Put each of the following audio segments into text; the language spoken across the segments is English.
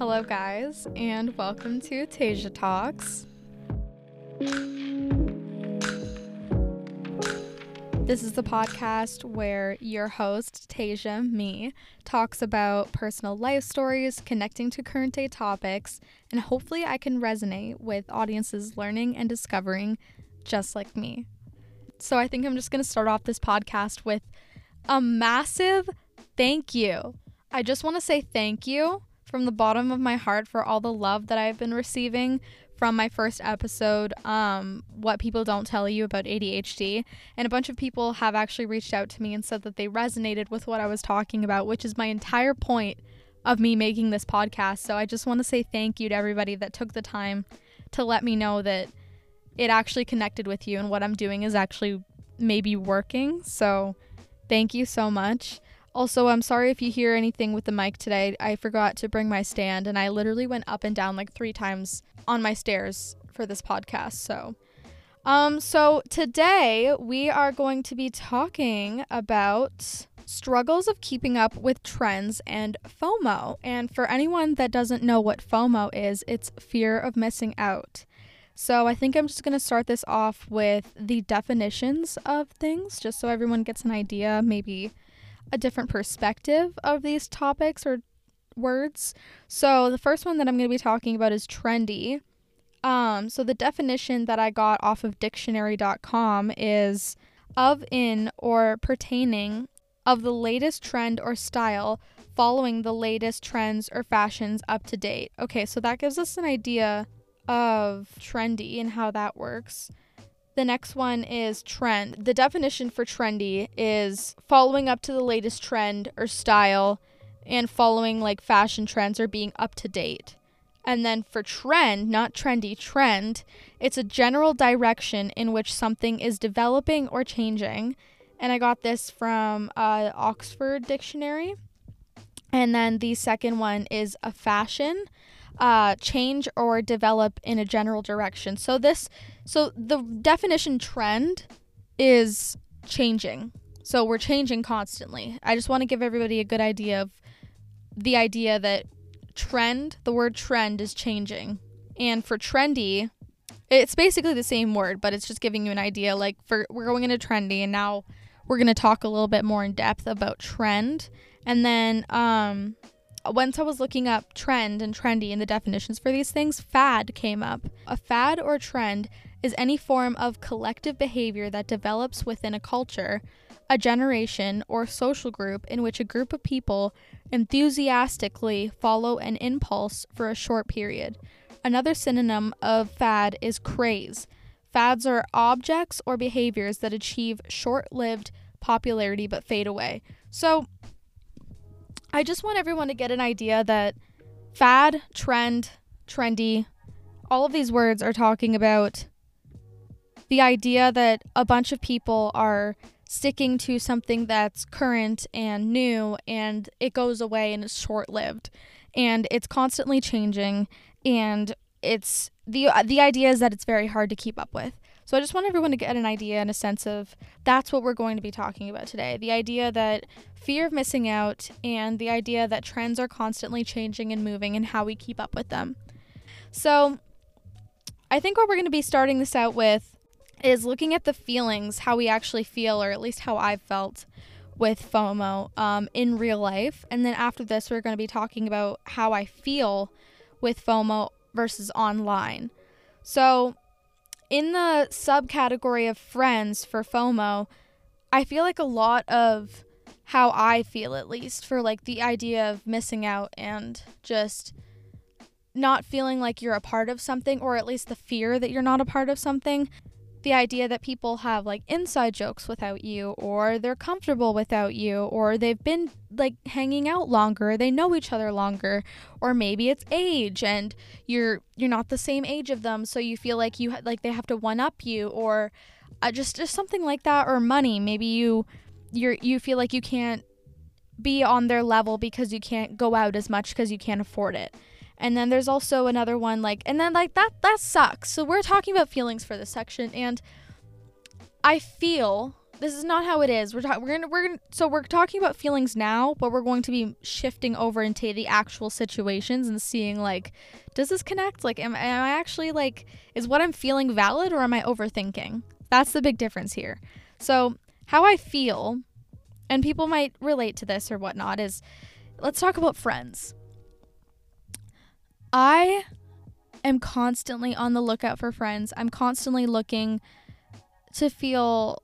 Hello, guys, and welcome to Tasia Talks. This is the podcast where your host, Tasia, me, talks about personal life stories, connecting to current day topics, and hopefully I can resonate with audiences learning and discovering just like me. So I think I'm just going to start off this podcast with a massive thank you. I just want to say thank you from the bottom of my heart for all the love that I've been receiving from my first episode, um, What People Don't Tell You About ADHD. And a bunch of people have actually reached out to me and said that they resonated with what I was talking about, which is my entire point of me making this podcast. So I just want to say thank you to everybody that took the time to let me know that it actually connected with you and what I'm doing is actually maybe working. So thank you so much. Also, I'm sorry if you hear anything with the mic today. I forgot to bring my stand and I literally went up and down like 3 times on my stairs for this podcast. So, um so today we are going to be talking about struggles of keeping up with trends and FOMO. And for anyone that doesn't know what FOMO is, it's fear of missing out. So I think I'm just going to start this off with the definitions of things just so everyone gets an idea, maybe a different perspective of these topics or words. So the first one that I'm going to be talking about is trendy. Um, so the definition that I got off of dictionary.com is of in or pertaining of the latest trend or style following the latest trends or fashions up to date. Okay, so that gives us an idea of trendy and how that works. The next one is trend. The definition for trendy is following up to the latest trend or style and following like fashion trends or being up to date. And then for trend, not trendy, trend, it's a general direction in which something is developing or changing. And I got this from uh, Oxford Dictionary. And then the second one is a fashion, uh, change or develop in a general direction. So this, so the definition trend is changing. So we're changing constantly. I just want to give everybody a good idea of the idea that trend, the word trend is changing. And for trendy, it's basically the same word, but it's just giving you an idea. Like for we're going into trendy, and now we're gonna talk a little bit more in depth about trend. And then um, once I was looking up trend and trendy and the definitions for these things, fad came up. A fad or trend is any form of collective behavior that develops within a culture, a generation, or social group in which a group of people enthusiastically follow an impulse for a short period. Another synonym of fad is craze. Fads are objects or behaviors that achieve short lived popularity but fade away. So, I just want everyone to get an idea that fad, trend, trendy, all of these words are talking about the idea that a bunch of people are sticking to something that's current and new and it goes away and it's short-lived and it's constantly changing and it's the the idea is that it's very hard to keep up with. So I just want everyone to get an idea and a sense of that's what we're going to be talking about today. The idea that fear of missing out and the idea that trends are constantly changing and moving and how we keep up with them. So I think what we're going to be starting this out with is looking at the feelings, how we actually feel, or at least how I've felt with FOMO um, in real life. And then after this, we're going to be talking about how I feel with FOMO versus online. So in the subcategory of friends for FOMO, I feel like a lot of how I feel, at least, for like the idea of missing out and just not feeling like you're a part of something, or at least the fear that you're not a part of something the idea that people have like inside jokes without you or they're comfortable without you or they've been like hanging out longer they know each other longer or maybe it's age and you're you're not the same age of them so you feel like you like they have to one up you or uh, just just something like that or money. Maybe you you're you feel like you can't be on their level because you can't go out as much because you can't afford it and then there's also another one like and then like that that sucks. So we're talking about feelings for this section and I feel this is not how it is. We're ta- we're gonna we're gonna so we're talking about feelings now, but we're going to be shifting over into the actual situations and seeing like, does this connect? Like, am, am I actually like, is what I'm feeling valid or am I overthinking? That's the big difference here. So how I feel, and people might relate to this or whatnot, is let's talk about friends. I am constantly on the lookout for friends. I'm constantly looking to feel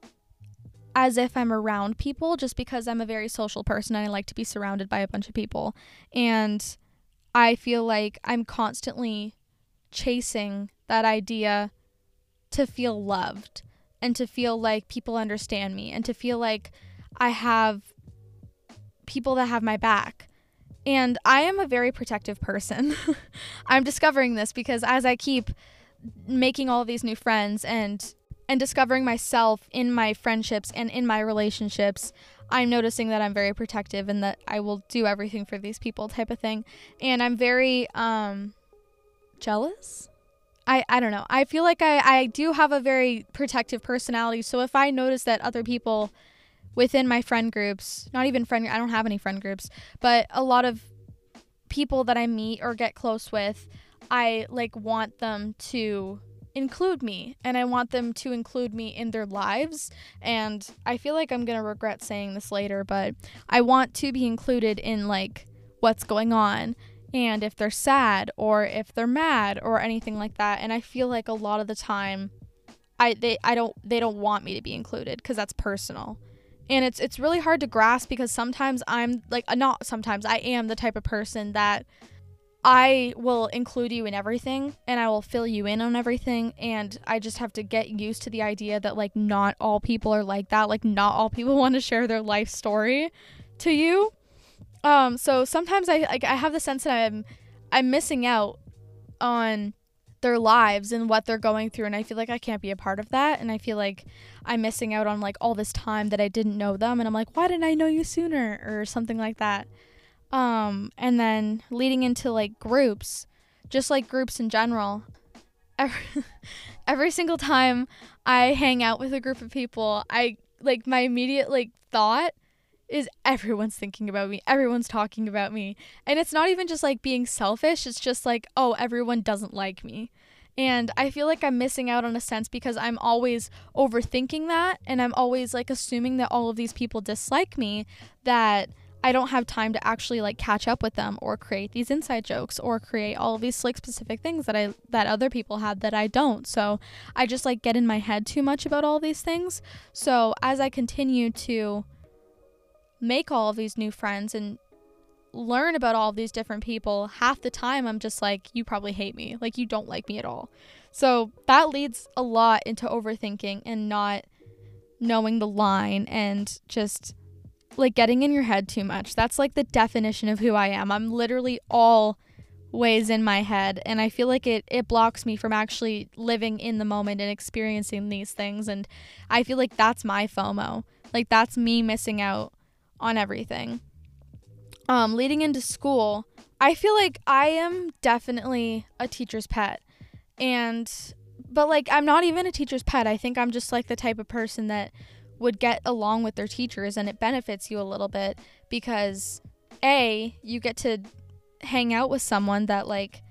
as if I'm around people just because I'm a very social person and I like to be surrounded by a bunch of people. And I feel like I'm constantly chasing that idea to feel loved and to feel like people understand me and to feel like I have people that have my back. And I am a very protective person. I'm discovering this because as I keep making all these new friends and and discovering myself in my friendships and in my relationships, I'm noticing that I'm very protective and that I will do everything for these people type of thing. And I'm very um jealous. I, I don't know. I feel like I, I do have a very protective personality. So if I notice that other people within my friend groups, not even friend, I don't have any friend groups, but a lot of people that I meet or get close with, I like want them to include me and I want them to include me in their lives. And I feel like I'm going to regret saying this later, but I want to be included in like what's going on and if they're sad or if they're mad or anything like that. And I feel like a lot of the time I they I don't they don't want me to be included cuz that's personal. And it's it's really hard to grasp because sometimes I'm like not sometimes I am the type of person that I will include you in everything and I will fill you in on everything. And I just have to get used to the idea that, like, not all people are like that. Like, not all people want to share their life story to you. Um, so sometimes I, like, I have the sense that I'm, I'm missing out on their lives and what they're going through. And I feel like I can't be a part of that. And I feel like I'm missing out on, like, all this time that I didn't know them. And I'm like, why didn't I know you sooner? Or something like that. Um, and then leading into like groups, just like groups in general. Every, every single time I hang out with a group of people, I like my immediate like thought is everyone's thinking about me. Everyone's talking about me. And it's not even just like being selfish, it's just like, oh, everyone doesn't like me. And I feel like I'm missing out on a sense because I'm always overthinking that and I'm always like assuming that all of these people dislike me that I don't have time to actually like catch up with them or create these inside jokes or create all of these like specific things that I that other people have that I don't. So I just like get in my head too much about all these things. So as I continue to make all of these new friends and learn about all these different people, half the time I'm just like, you probably hate me. Like, you don't like me at all. So that leads a lot into overthinking and not knowing the line and just like getting in your head too much. That's like the definition of who I am. I'm literally all ways in my head and I feel like it it blocks me from actually living in the moment and experiencing these things and I feel like that's my FOMO. Like that's me missing out on everything. Um leading into school, I feel like I am definitely a teacher's pet. And but like I'm not even a teacher's pet. I think I'm just like the type of person that would get along with their teachers and it benefits you a little bit because a you get to hang out with someone that like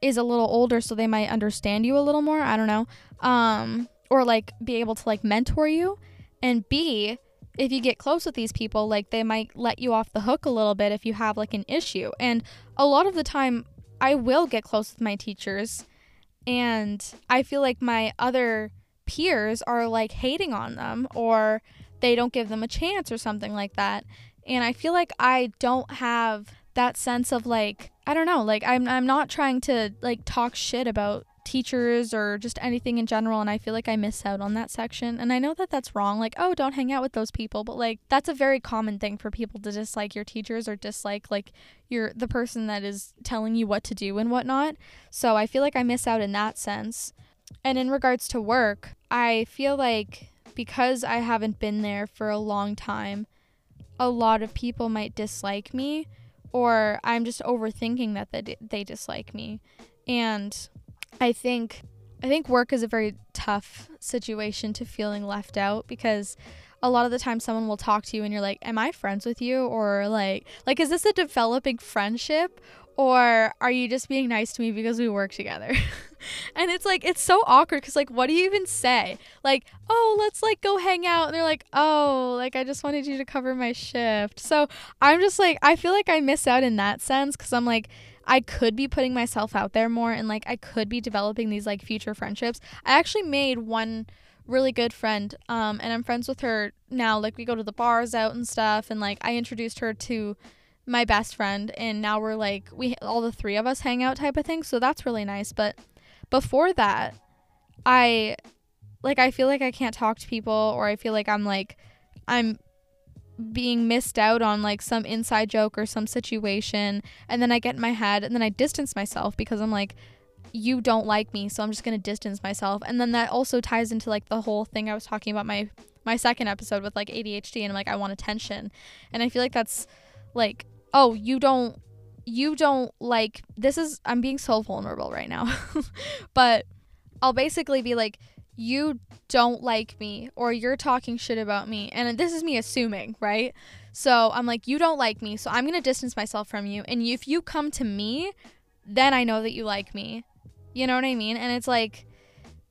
is a little older so they might understand you a little more i don't know um or like be able to like mentor you and b if you get close with these people like they might let you off the hook a little bit if you have like an issue and a lot of the time i will get close with my teachers and i feel like my other peers are like hating on them or they don't give them a chance or something like that. And I feel like I don't have that sense of like I don't know, like I'm I'm not trying to like talk shit about teachers or just anything in general and I feel like I miss out on that section. And I know that that's wrong. Like, oh, don't hang out with those people, but like that's a very common thing for people to dislike your teachers or dislike like you're the person that is telling you what to do and whatnot. So I feel like I miss out in that sense. And in regards to work, I feel like because I haven't been there for a long time, a lot of people might dislike me or I'm just overthinking that they, they dislike me. And I think I think work is a very tough situation to feeling left out because a lot of the time someone will talk to you and you're like, "Am I friends with you?" or like like is this a developing friendship or are you just being nice to me because we work together? and it's like it's so awkward cuz like what do you even say? Like, "Oh, let's like go hang out." And they're like, "Oh, like I just wanted you to cover my shift." So, I'm just like I feel like I miss out in that sense cuz I'm like I could be putting myself out there more and like I could be developing these like future friendships. I actually made one really good friend um and I'm friends with her now like we go to the bars out and stuff and like I introduced her to my best friend and now we're like we all the three of us hang out type of thing so that's really nice but before that I like I feel like I can't talk to people or I feel like I'm like I'm being missed out on like some inside joke or some situation and then I get in my head and then I distance myself because I'm like you don't like me so I'm just going to distance myself. And then that also ties into like the whole thing I was talking about my my second episode with like ADHD and like I want attention. And I feel like that's like oh you don't you don't like this is I'm being so vulnerable right now. But I'll basically be like you don't like me or you're talking shit about me. And this is me assuming, right? So I'm like, you don't like me. So I'm going to distance myself from you. And if you come to me, then I know that you like me. You know what I mean? And it's like,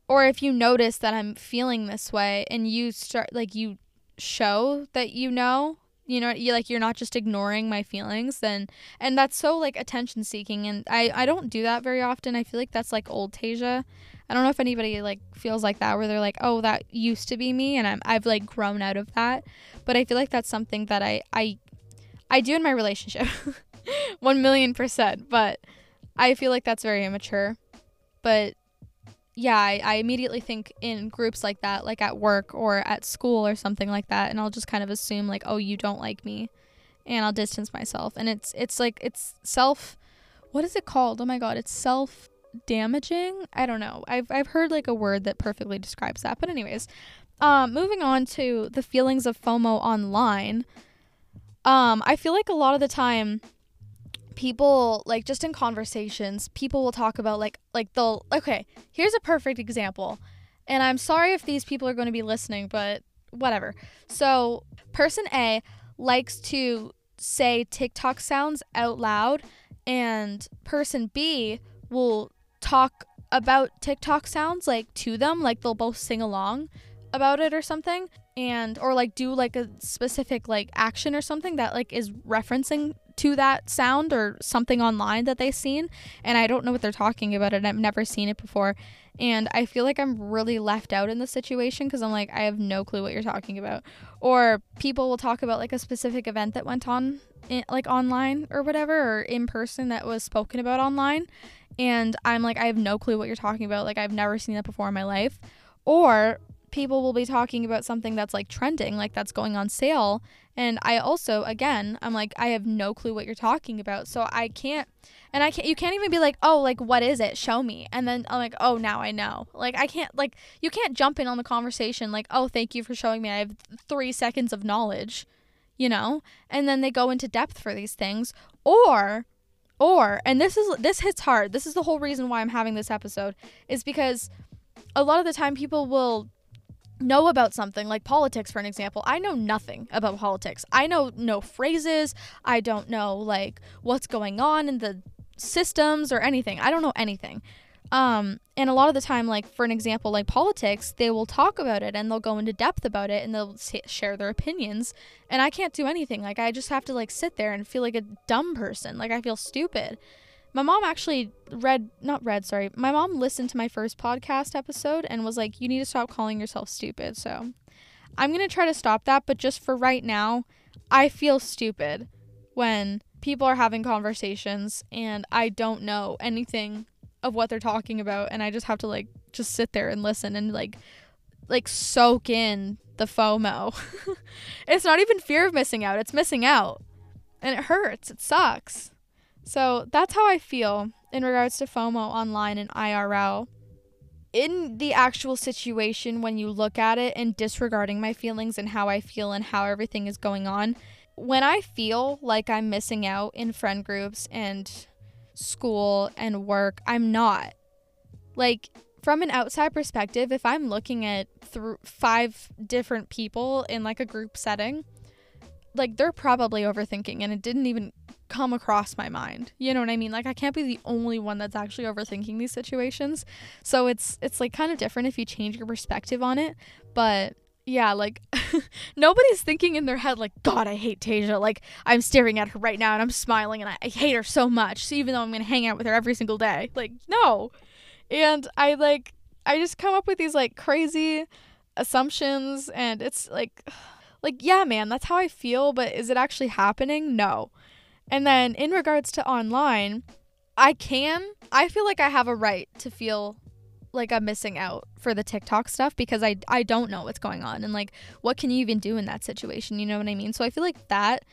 or if you notice that I'm feeling this way and you start, like, you show that you know, you know, you like, you're not just ignoring my feelings, then, and that's so like attention seeking. And I, I don't do that very often. I feel like that's like old Tasia. I don't know if anybody like feels like that where they're like, "Oh, that used to be me and I'm I've like grown out of that." But I feel like that's something that I I I do in my relationship. 1 million percent, but I feel like that's very immature. But yeah, I, I immediately think in groups like that, like at work or at school or something like that, and I'll just kind of assume like, "Oh, you don't like me." And I'll distance myself. And it's it's like it's self what is it called? Oh my god, it's self damaging. I don't know. I've I've heard like a word that perfectly describes that. But anyways, um, moving on to the feelings of FOMO online. Um, I feel like a lot of the time people like just in conversations, people will talk about like like they'll okay, here's a perfect example. And I'm sorry if these people are going to be listening, but whatever. So, person A likes to say TikTok sounds out loud and person B will talk about TikTok sounds like to them, like they'll both sing along about it or something and or like do like a specific like action or something that like is referencing to that sound or something online that they've seen and I don't know what they're talking about and I've never seen it before and I feel like I'm really left out in the situation because I'm like I have no clue what you're talking about or people will talk about like a specific event that went on in, like online or whatever or in person that was spoken about online and I'm like, I have no clue what you're talking about. Like, I've never seen that before in my life. Or people will be talking about something that's like trending, like that's going on sale. And I also, again, I'm like, I have no clue what you're talking about. So I can't, and I can't, you can't even be like, oh, like, what is it? Show me. And then I'm like, oh, now I know. Like, I can't, like, you can't jump in on the conversation, like, oh, thank you for showing me. I have three seconds of knowledge, you know? And then they go into depth for these things. Or, or, and this is this hits hard. This is the whole reason why I'm having this episode is because a lot of the time people will know about something like politics for an example. I know nothing about politics. I know no phrases. I don't know like what's going on in the systems or anything. I don't know anything. Um, and a lot of the time, like for an example, like politics, they will talk about it and they'll go into depth about it and they'll share their opinions. And I can't do anything. Like I just have to like sit there and feel like a dumb person. Like I feel stupid. My mom actually read, not read, sorry. My mom listened to my first podcast episode and was like, "You need to stop calling yourself stupid." So I'm gonna try to stop that. But just for right now, I feel stupid when people are having conversations and I don't know anything of what they're talking about and I just have to like just sit there and listen and like like soak in the FOMO. it's not even fear of missing out, it's missing out. And it hurts. It sucks. So that's how I feel in regards to FOMO online and IRL. In the actual situation, when you look at it and disregarding my feelings and how I feel and how everything is going on, when I feel like I'm missing out in friend groups and school and work. I'm not. Like, from an outside perspective, if I'm looking at through five different people in like a group setting, like they're probably overthinking and it didn't even come across my mind. You know what I mean? Like I can't be the only one that's actually overthinking these situations. So it's it's like kind of different if you change your perspective on it, but yeah, like nobody's thinking in their head like god, I hate Tasia. Like I'm staring at her right now and I'm smiling and I, I hate her so much. Even though I'm going to hang out with her every single day. Like no. And I like I just come up with these like crazy assumptions and it's like like yeah, man, that's how I feel, but is it actually happening? No. And then in regards to online, I can I feel like I have a right to feel like I'm missing out for the TikTok stuff because I I don't know what's going on and like what can you even do in that situation, you know what I mean? So I feel like that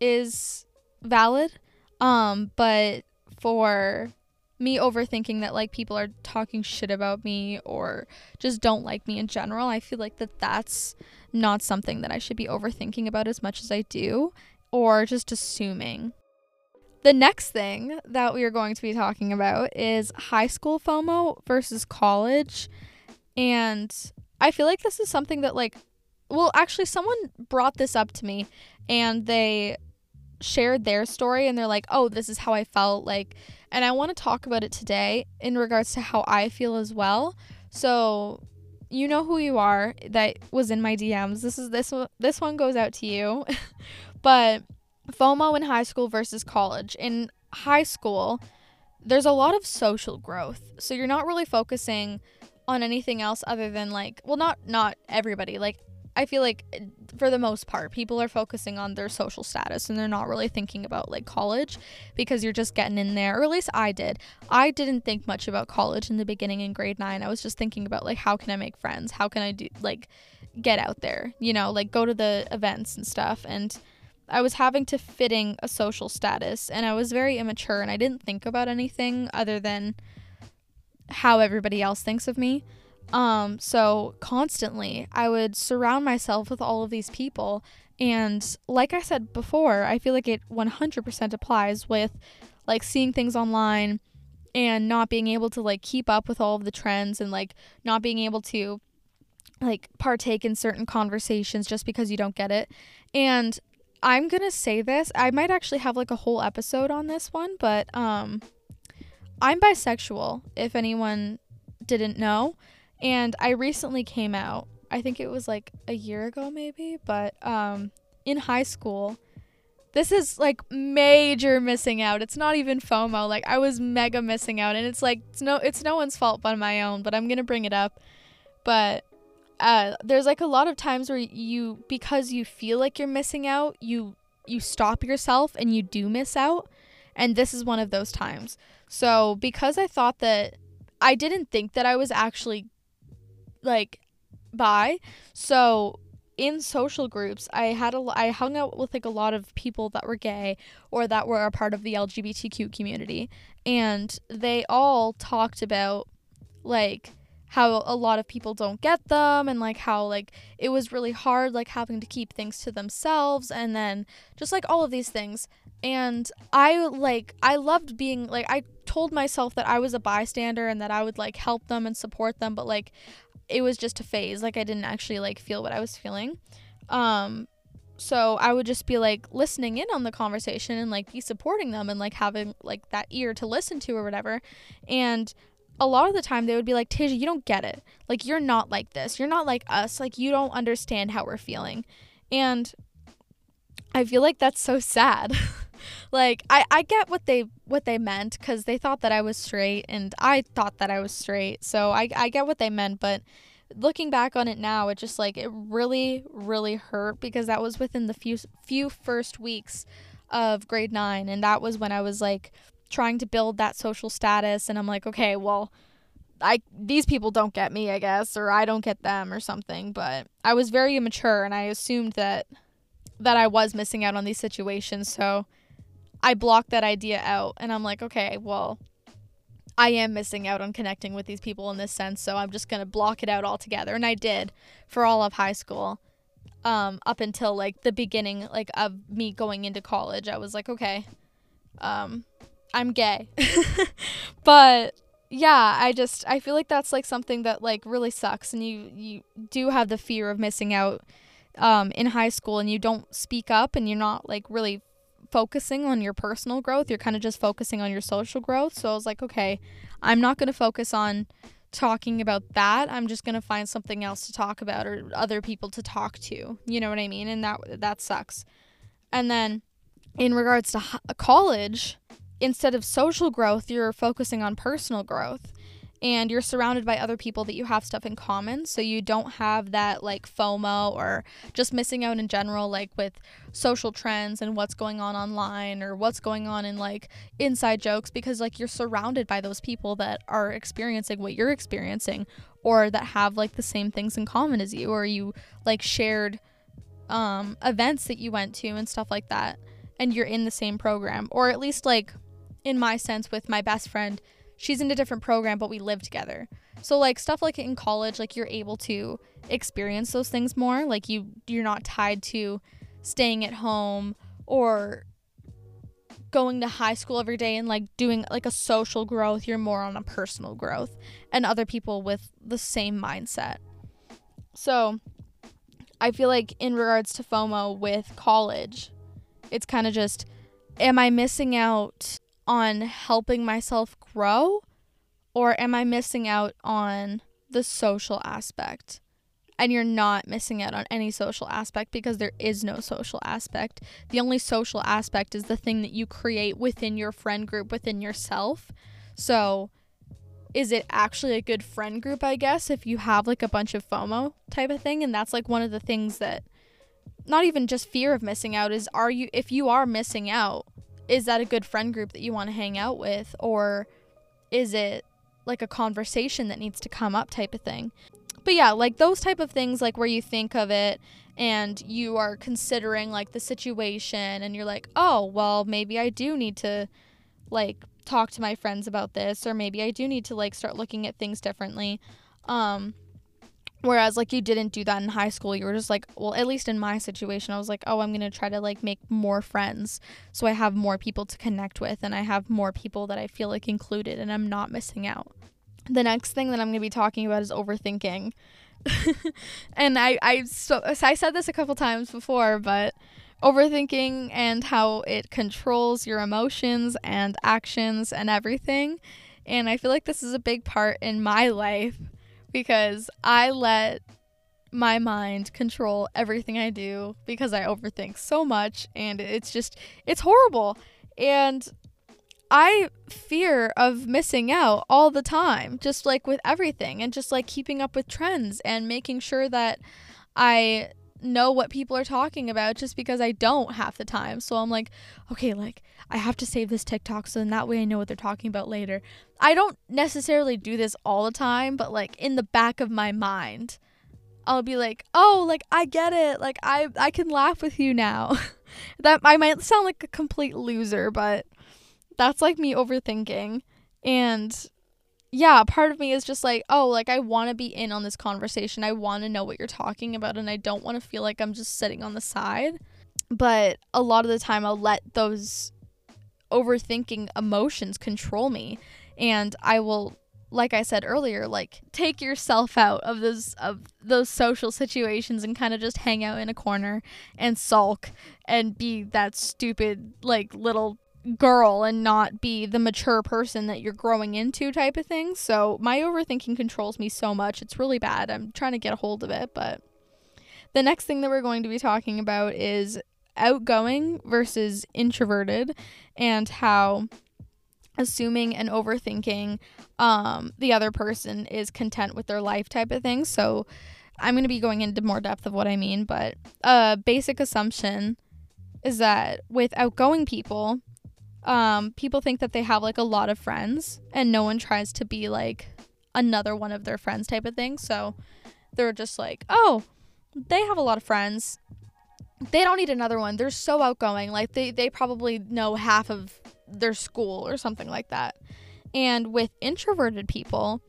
is valid. Um but for me overthinking that like people are talking shit about me or just don't like me in general, I feel like that that's not something that I should be overthinking about as much as I do or just assuming the next thing that we are going to be talking about is high school FOMO versus college. And I feel like this is something that, like, well, actually, someone brought this up to me and they shared their story and they're like, oh, this is how I felt. Like, and I want to talk about it today in regards to how I feel as well. So, you know who you are that was in my DMs. This is this one, this one goes out to you. but FOMO in high school versus college. In high school, there's a lot of social growth. So you're not really focusing on anything else other than like, well not not everybody. Like I feel like eh, for the most part, people are focusing on their social status and they're not really thinking about like college because you're just getting in there. Or at least I did. I didn't think much about college in the beginning in grade 9. I was just thinking about like how can I make friends? How can I do like get out there, you know, like go to the events and stuff and I was having to fitting a social status and I was very immature and I didn't think about anything other than how everybody else thinks of me. Um, so constantly I would surround myself with all of these people. And like I said before, I feel like it 100% applies with like seeing things online and not being able to like keep up with all of the trends and like not being able to like partake in certain conversations just because you don't get it. And I'm going to say this. I might actually have like a whole episode on this one, but um I'm bisexual if anyone didn't know. And I recently came out. I think it was like a year ago maybe, but um in high school. This is like major missing out. It's not even FOMO. Like I was mega missing out and it's like it's no it's no one's fault but my own, but I'm going to bring it up. But uh, there's like a lot of times where you because you feel like you're missing out, you you stop yourself and you do miss out. And this is one of those times. So, because I thought that I didn't think that I was actually like bi, so in social groups, I had a I hung out with like a lot of people that were gay or that were a part of the LGBTQ community, and they all talked about like how a lot of people don't get them and like how like it was really hard like having to keep things to themselves and then just like all of these things. And i like i loved being like i told myself that i was a bystander and that i would like help them and support them but like it was just a phase like i didn't actually like feel what i was feeling um so i would just be like listening in on the conversation and like be supporting them and like having like that ear to listen to or whatever and a lot of the time they would be like, Tasia, you don't get it. Like, you're not like this. You're not like us. Like, you don't understand how we're feeling. And I feel like that's so sad. like, I, I get what they what they meant because they thought that I was straight and I thought that I was straight. So I, I get what they meant, but looking back on it now, it just like it really, really hurt because that was within the few few first weeks of grade nine and that was when I was like trying to build that social status and I'm like, okay, well, I these people don't get me, I guess, or I don't get them or something, but I was very immature and I assumed that that I was missing out on these situations, so I blocked that idea out and I'm like, okay, well, I am missing out on connecting with these people in this sense, so I'm just going to block it out altogether. And I did for all of high school. Um, up until like the beginning like of me going into college. I was like, okay, um, I'm gay. but yeah, I just I feel like that's like something that like really sucks and you you do have the fear of missing out um in high school and you don't speak up and you're not like really focusing on your personal growth. You're kind of just focusing on your social growth. So I was like, okay, I'm not going to focus on talking about that. I'm just going to find something else to talk about or other people to talk to. You know what I mean? And that that sucks. And then in regards to college, instead of social growth, you're focusing on personal growth and you're surrounded by other people that you have stuff in common so you don't have that like FOMO or just missing out in general like with social trends and what's going on online or what's going on in like inside jokes because like you're surrounded by those people that are experiencing what you're experiencing or that have like the same things in common as you or you like shared um events that you went to and stuff like that and you're in the same program. Or at least like in my sense with my best friend she's in a different program but we live together. So like stuff like in college like you're able to experience those things more. Like you you're not tied to staying at home or going to high school every day and like doing like a social growth. You're more on a personal growth and other people with the same mindset. So i feel like in regards to fomo with college it's kind of just am i missing out on helping myself grow or am I missing out on the social aspect? And you're not missing out on any social aspect because there is no social aspect. The only social aspect is the thing that you create within your friend group, within yourself. So, is it actually a good friend group, I guess, if you have like a bunch of FOMO type of thing? And that's like one of the things that, not even just fear of missing out, is are you, if you are missing out, is that a good friend group that you want to hang out with? Or is it like a conversation that needs to come up type of thing? But yeah like those type of things like where you think of it and you are considering like the situation and you're like oh well maybe i do need to like talk to my friends about this or maybe i do need to like start looking at things differently. Um Whereas like you didn't do that in high school. You were just like, well, at least in my situation, I was like, oh, I'm going to try to like make more friends so I have more people to connect with and I have more people that I feel like included and I'm not missing out. The next thing that I'm going to be talking about is overthinking. and I I so I said this a couple times before, but overthinking and how it controls your emotions and actions and everything. And I feel like this is a big part in my life because I let my mind control everything I do because I overthink so much and it's just it's horrible. And I fear of missing out all the time, just like with everything and just like keeping up with trends and making sure that I know what people are talking about just because I don't half the time. So I'm like, okay, like I have to save this TikTok so then that way I know what they're talking about later. I don't necessarily do this all the time, but like in the back of my mind, I'll be like, "Oh, like I get it. Like I I can laugh with you now." that I might sound like a complete loser, but that's like me overthinking. And yeah, part of me is just like, oh, like I want to be in on this conversation. I want to know what you're talking about and I don't want to feel like I'm just sitting on the side. But a lot of the time I'll let those overthinking emotions control me and I will like I said earlier, like take yourself out of those of those social situations and kind of just hang out in a corner and sulk and be that stupid like little girl and not be the mature person that you're growing into type of thing. So my overthinking controls me so much. It's really bad. I'm trying to get a hold of it, but the next thing that we're going to be talking about is outgoing versus introverted and how assuming and overthinking um the other person is content with their life type of thing. So I'm going to be going into more depth of what I mean, but a basic assumption is that with outgoing people, um, people think that they have like a lot of friends and no one tries to be like another one of their friends type of thing. So they're just like, oh, they have a lot of friends. They don't need another one. They're so outgoing. Like they, they probably know half of their school or something like that. And with introverted people,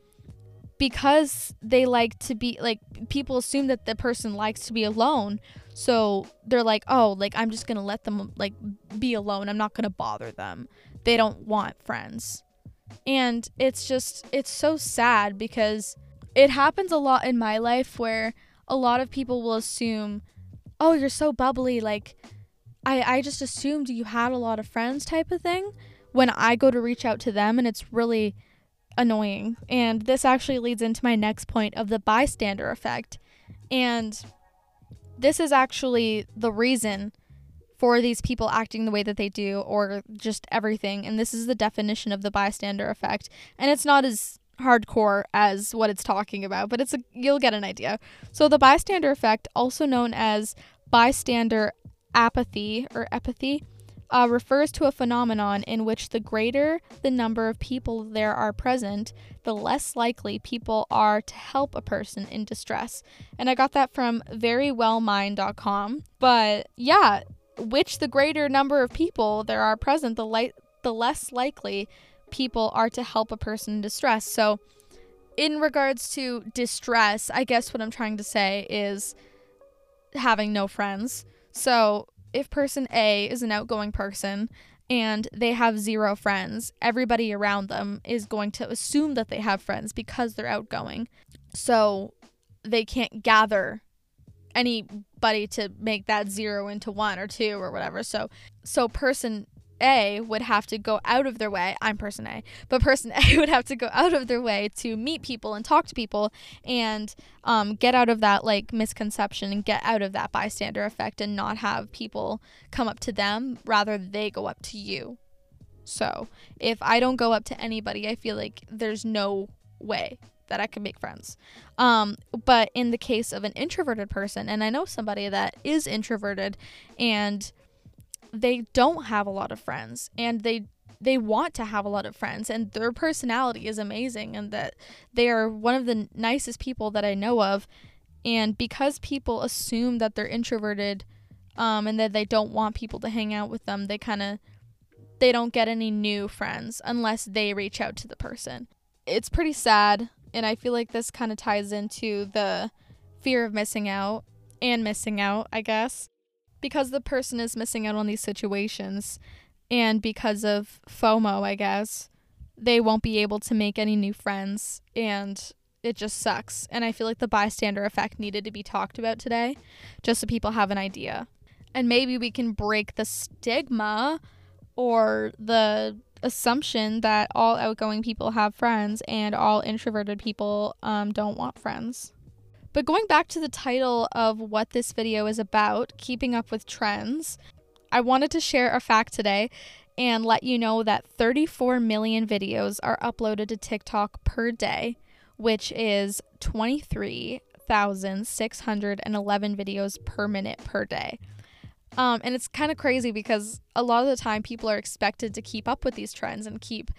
because they like to be like people assume that the person likes to be alone so they're like oh like i'm just gonna let them like be alone i'm not gonna bother them they don't want friends And it's just, it's so sad because it happens a lot in my life where a lot of people will assume, oh, you're so bubbly. Like, I, I just assumed you had a lot of friends type of thing when I go to reach out to them. And it's really annoying. And this actually leads into my next point of the bystander effect. And this is actually the reason for these people acting the way that they do or just everything. And this is the definition of the bystander effect. And it's not as hardcore as what it's talking about, but it's a you'll get an idea. So the bystander effect, also known as bystander apathy or apathy, uh, refers to a phenomenon in which the greater the number of people there are present, the less likely people are to help a person in distress. And I got that from verywellmind.com. But yeah, which the greater number of people there are present, the light the less likely people are to help a person in distress. So in regards to distress, I guess what I'm trying to say is having no friends. So if person A is an outgoing person and they have zero friends, everybody around them is going to assume that they have friends because they're outgoing. So they can't gather anybody to make that zero into one or two or whatever. So so person a would have to go out of their way. I'm person A, but person A would have to go out of their way to meet people and talk to people and um, get out of that like misconception and get out of that bystander effect and not have people come up to them. Rather, they go up to you. So if I don't go up to anybody, I feel like there's no way that I can make friends. Um, but in the case of an introverted person, and I know somebody that is introverted and they don't have a lot of friends and they they want to have a lot of friends and their personality is amazing and that they are one of the nicest people that I know of. And because people assume that they're introverted um, and that they don't want people to hang out with them they kind of they don't get any new friends unless they reach out to the person. It's pretty sad and I feel like this kind of ties into the fear of missing out and missing out I guess because the person is missing out on these situations and because of FOMO, I guess, they won't be able to make any new friends and it just sucks. And I feel like the bystander effect needed to be talked about today just so people have an idea. And maybe we can break the stigma or the assumption that all outgoing people have friends and all introverted people um, don't want friends. But going back to the title of what this video is about, keeping up with trends, I wanted to share a fact today and let you know that 34 million videos are uploaded to TikTok per day, which is 23,611 videos per minute per day. Um, and it's kind of crazy because a lot of the time people are expected to keep up with these trends and keep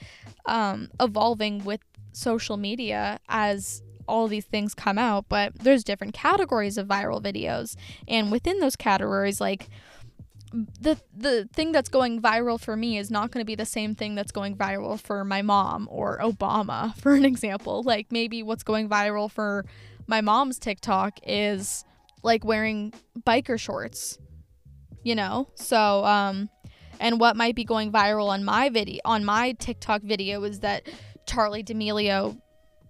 um, evolving with social media as all these things come out, but there's different categories of viral videos. And within those categories, like the the thing that's going viral for me is not going to be the same thing that's going viral for my mom or Obama, for an example. Like maybe what's going viral for my mom's TikTok is like wearing biker shorts. You know? So um and what might be going viral on my video on my TikTok video is that Charli D'Amelio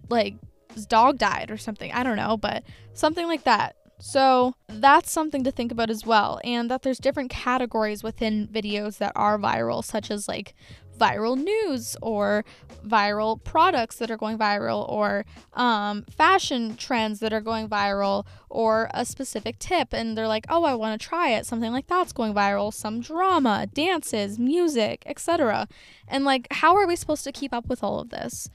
like his dog died or something. I don't know, but something like that. So that's something to think about as well. And that there's different categories within videos that are viral, such as like viral news or viral products that are going viral or um, fashion trends that are going viral or a specific tip. And they're like, oh, I want to try it. Something like that's going viral. Some drama, dances, music, etc. And like, how are we supposed to keep up with all of this?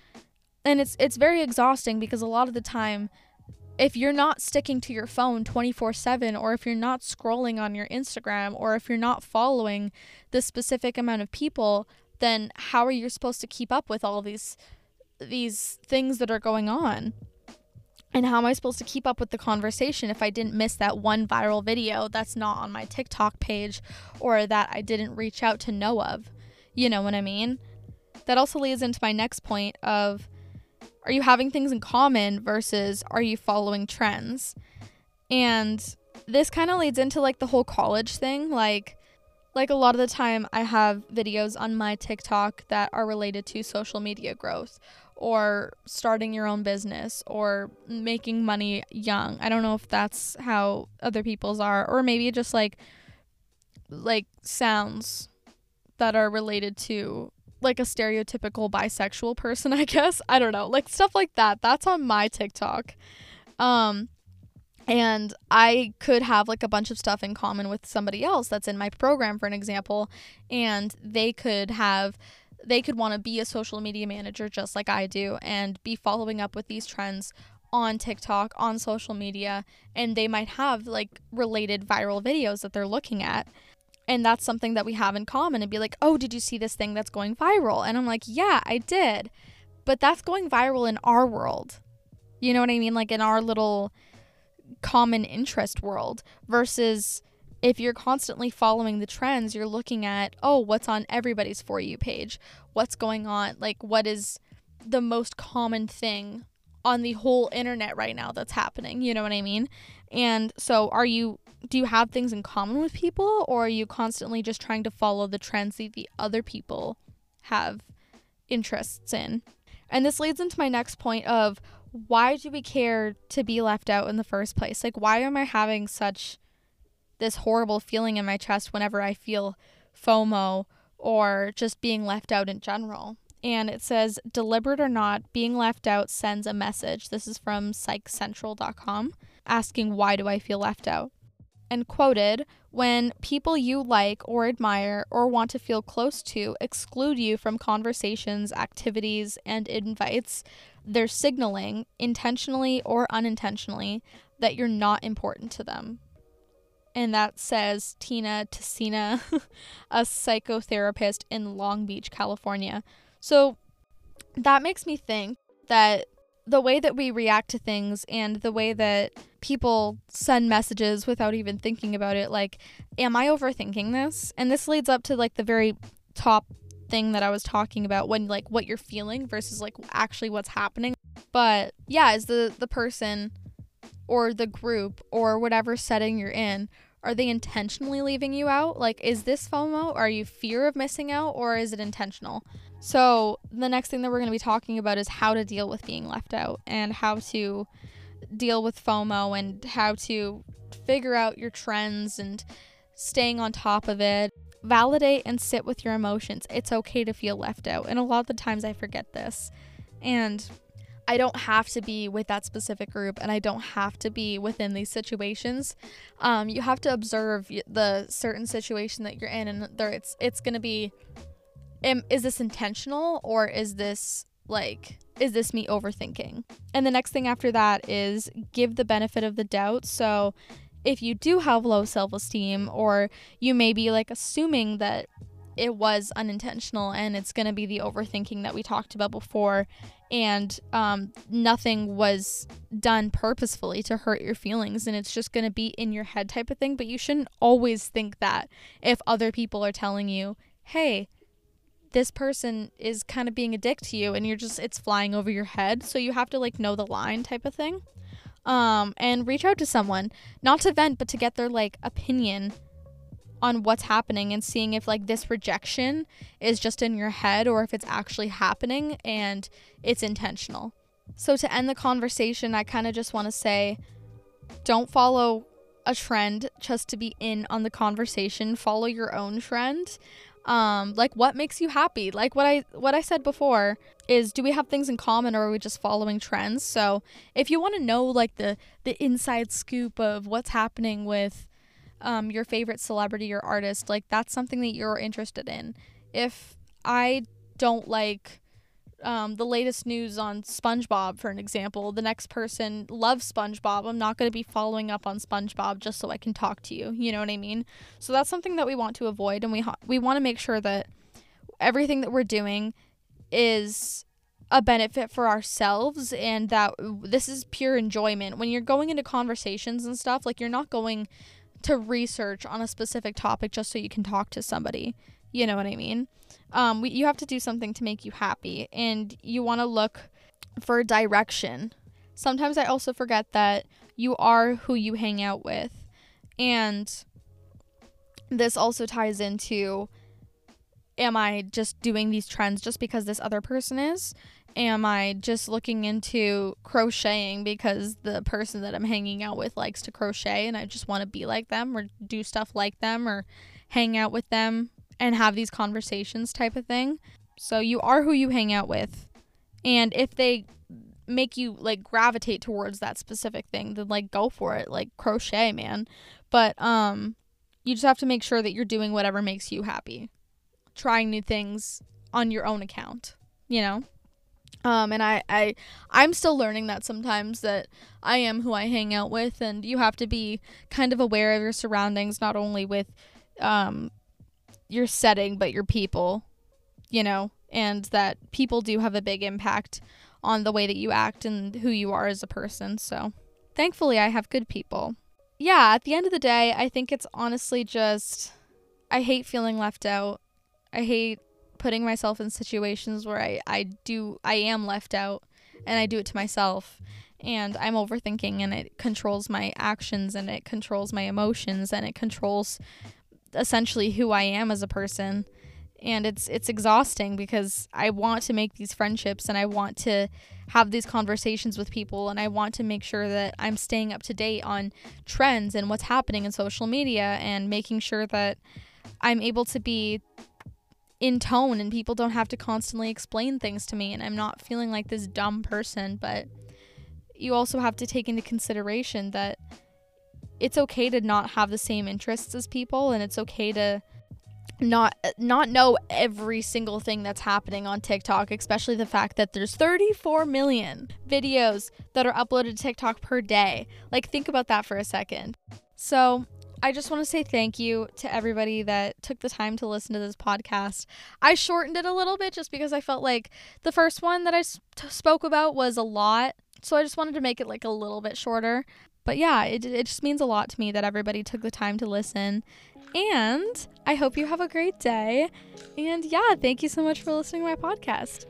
And it's it's very exhausting because a lot of the time if you're not sticking to your phone 24/7 or if you're not scrolling on your Instagram or if you're not following the specific amount of people then how are you supposed to keep up with all these these things that are going on and how am I supposed to keep up with the conversation if I didn't miss that one viral video that's not on my TikTok page or that I didn't reach out to know of? You know what I mean? That also leads into my next point of are you having things in common versus are you following trends? And this kind of leads into like the whole college thing. Like, like a lot of the time I have videos on my TikTok that are related to social media growth or starting your own business or making money young. I don't know if that's how other people's are or maybe just like like sounds that are related to like a stereotypical bisexual person, I guess. I don't know. Like stuff like that. That's on my TikTok. Um and I could have like a bunch of stuff in common with somebody else that's in my program for an example and they could have they could want to be a social media manager just like I do and be following up with these trends on TikTok, on social media, and they might have like related viral videos that they're looking at. And that's something that we have in common and be like, oh, did you see this thing that's going viral? And I'm like, yeah, I did. But that's going viral in our world. You know what I mean? Like in our little common interest world versus if you're constantly following the trends, you're looking at, oh, what's on everybody's For You page? What's going on? Like, what is the most common thing on the whole internet right now that's happening? You know what I mean? And so, are you, do you have things in common with people, or are you constantly just trying to follow the trends that the other people have interests in? And this leads into my next point of why do we care to be left out in the first place? Like, why am I having such this horrible feeling in my chest whenever I feel FOMO or just being left out in general. And it says, deliberate or not, being left out sends a message. This is from psychcentral.com asking, why do I feel left out? And quoted, when people you like or admire or want to feel close to exclude you from conversations, activities, and invites, they're signaling, intentionally or unintentionally, that you're not important to them and that says Tina Tessina, a psychotherapist in Long Beach, California. So that makes me think that the way that we react to things and the way that people send messages without even thinking about it, like, am I overthinking this? And this leads up to like the very top thing that I was talking about when like what you're feeling versus like actually what's happening. But yeah, is the the person or the group or whatever setting you're in are they intentionally leaving you out like is this fomo are you fear of missing out or is it intentional so the next thing that we're going to be talking about is how to deal with being left out and how to deal with fomo and how to figure out your trends and staying on top of it. Validate and sit with your emotions. It's okay to feel left out and a lot of the times i forget this. And I don't have to be with that specific group and I don't have to be within these situations. Um, you have to observe the certain situation that you're in, and there it's it's gonna be, am, is this intentional or is this like is this me overthinking? And the next thing after that is give the benefit of the doubt. So if you do have low self esteem, or you may be like assuming that it was unintentional and it's going to be the overthinking that we talked about before and um, nothing was done purposefully to hurt your feelings and it's just going to be in your head type of thing but you shouldn't always think that if other people are telling you hey this person is kind of being a dick to you and you're just it's flying over your head so you have to like know the line type of thing um and reach out to someone not to vent but to get their like opinion on what's happening and seeing if like this rejection is just in your head or if it's actually happening and it's intentional. So to end the conversation, I kind of just want to say don't follow a trend just to be in on the conversation. Follow your own trend. Um, like what makes you happy? Like what I what I said before is do we have things in common or are we just following trends? So if you want to know like the the inside scoop of what's happening with um, your favorite celebrity or artist, like that's something that you're interested in. If I don't like um, the latest news on SpongeBob, for an example, the next person loves SpongeBob. I'm not going to be following up on SpongeBob just so I can talk to you. You know what I mean? So that's something that we want to avoid, and we ha- we want to make sure that everything that we're doing is a benefit for ourselves and that this is pure enjoyment. When you're going into conversations and stuff, like you're not going to research on a specific topic just so you can talk to somebody. You know what I mean? Um, we, you have to do something to make you happy, and you want to look for direction. Sometimes I also forget that you are who you hang out with, and this also ties into am I just doing these trends just because this other person is? Am I just looking into crocheting because the person that I'm hanging out with likes to crochet and I just want to be like them or do stuff like them or hang out with them and have these conversations type of thing? So you are who you hang out with. And if they make you like gravitate towards that specific thing, then like go for it. Like crochet, man. But um you just have to make sure that you're doing whatever makes you happy. Trying new things on your own account, you know? Um and I I I'm still learning that sometimes that I am who I hang out with and you have to be kind of aware of your surroundings not only with um your setting but your people, you know, and that people do have a big impact on the way that you act and who you are as a person. So, thankfully I have good people. Yeah, at the end of the day, I think it's honestly just I hate feeling left out. I hate putting myself in situations where I, I do I am left out and I do it to myself and I'm overthinking and it controls my actions and it controls my emotions and it controls essentially who I am as a person. And it's it's exhausting because I want to make these friendships and I want to have these conversations with people and I want to make sure that I'm staying up to date on trends and what's happening in social media and making sure that I'm able to be in tone and people don't have to constantly explain things to me and I'm not feeling like this dumb person, but you also have to take into consideration that it's okay to not have the same interests as people and it's okay to not not know every single thing that's happening on TikTok, especially the fact that there's 34 million videos that are uploaded to TikTok per day. Like think about that for a second. So, I just want to say thank you to everybody that took the time to listen to this podcast. I shortened it a little bit just because I felt like the first one that I spoke about was a lot. So I just wanted to make it like a little bit shorter. But yeah, it, it just means a lot to me that everybody took the time to listen. And I hope you have a great day. And yeah, thank you so much for listening to my podcast.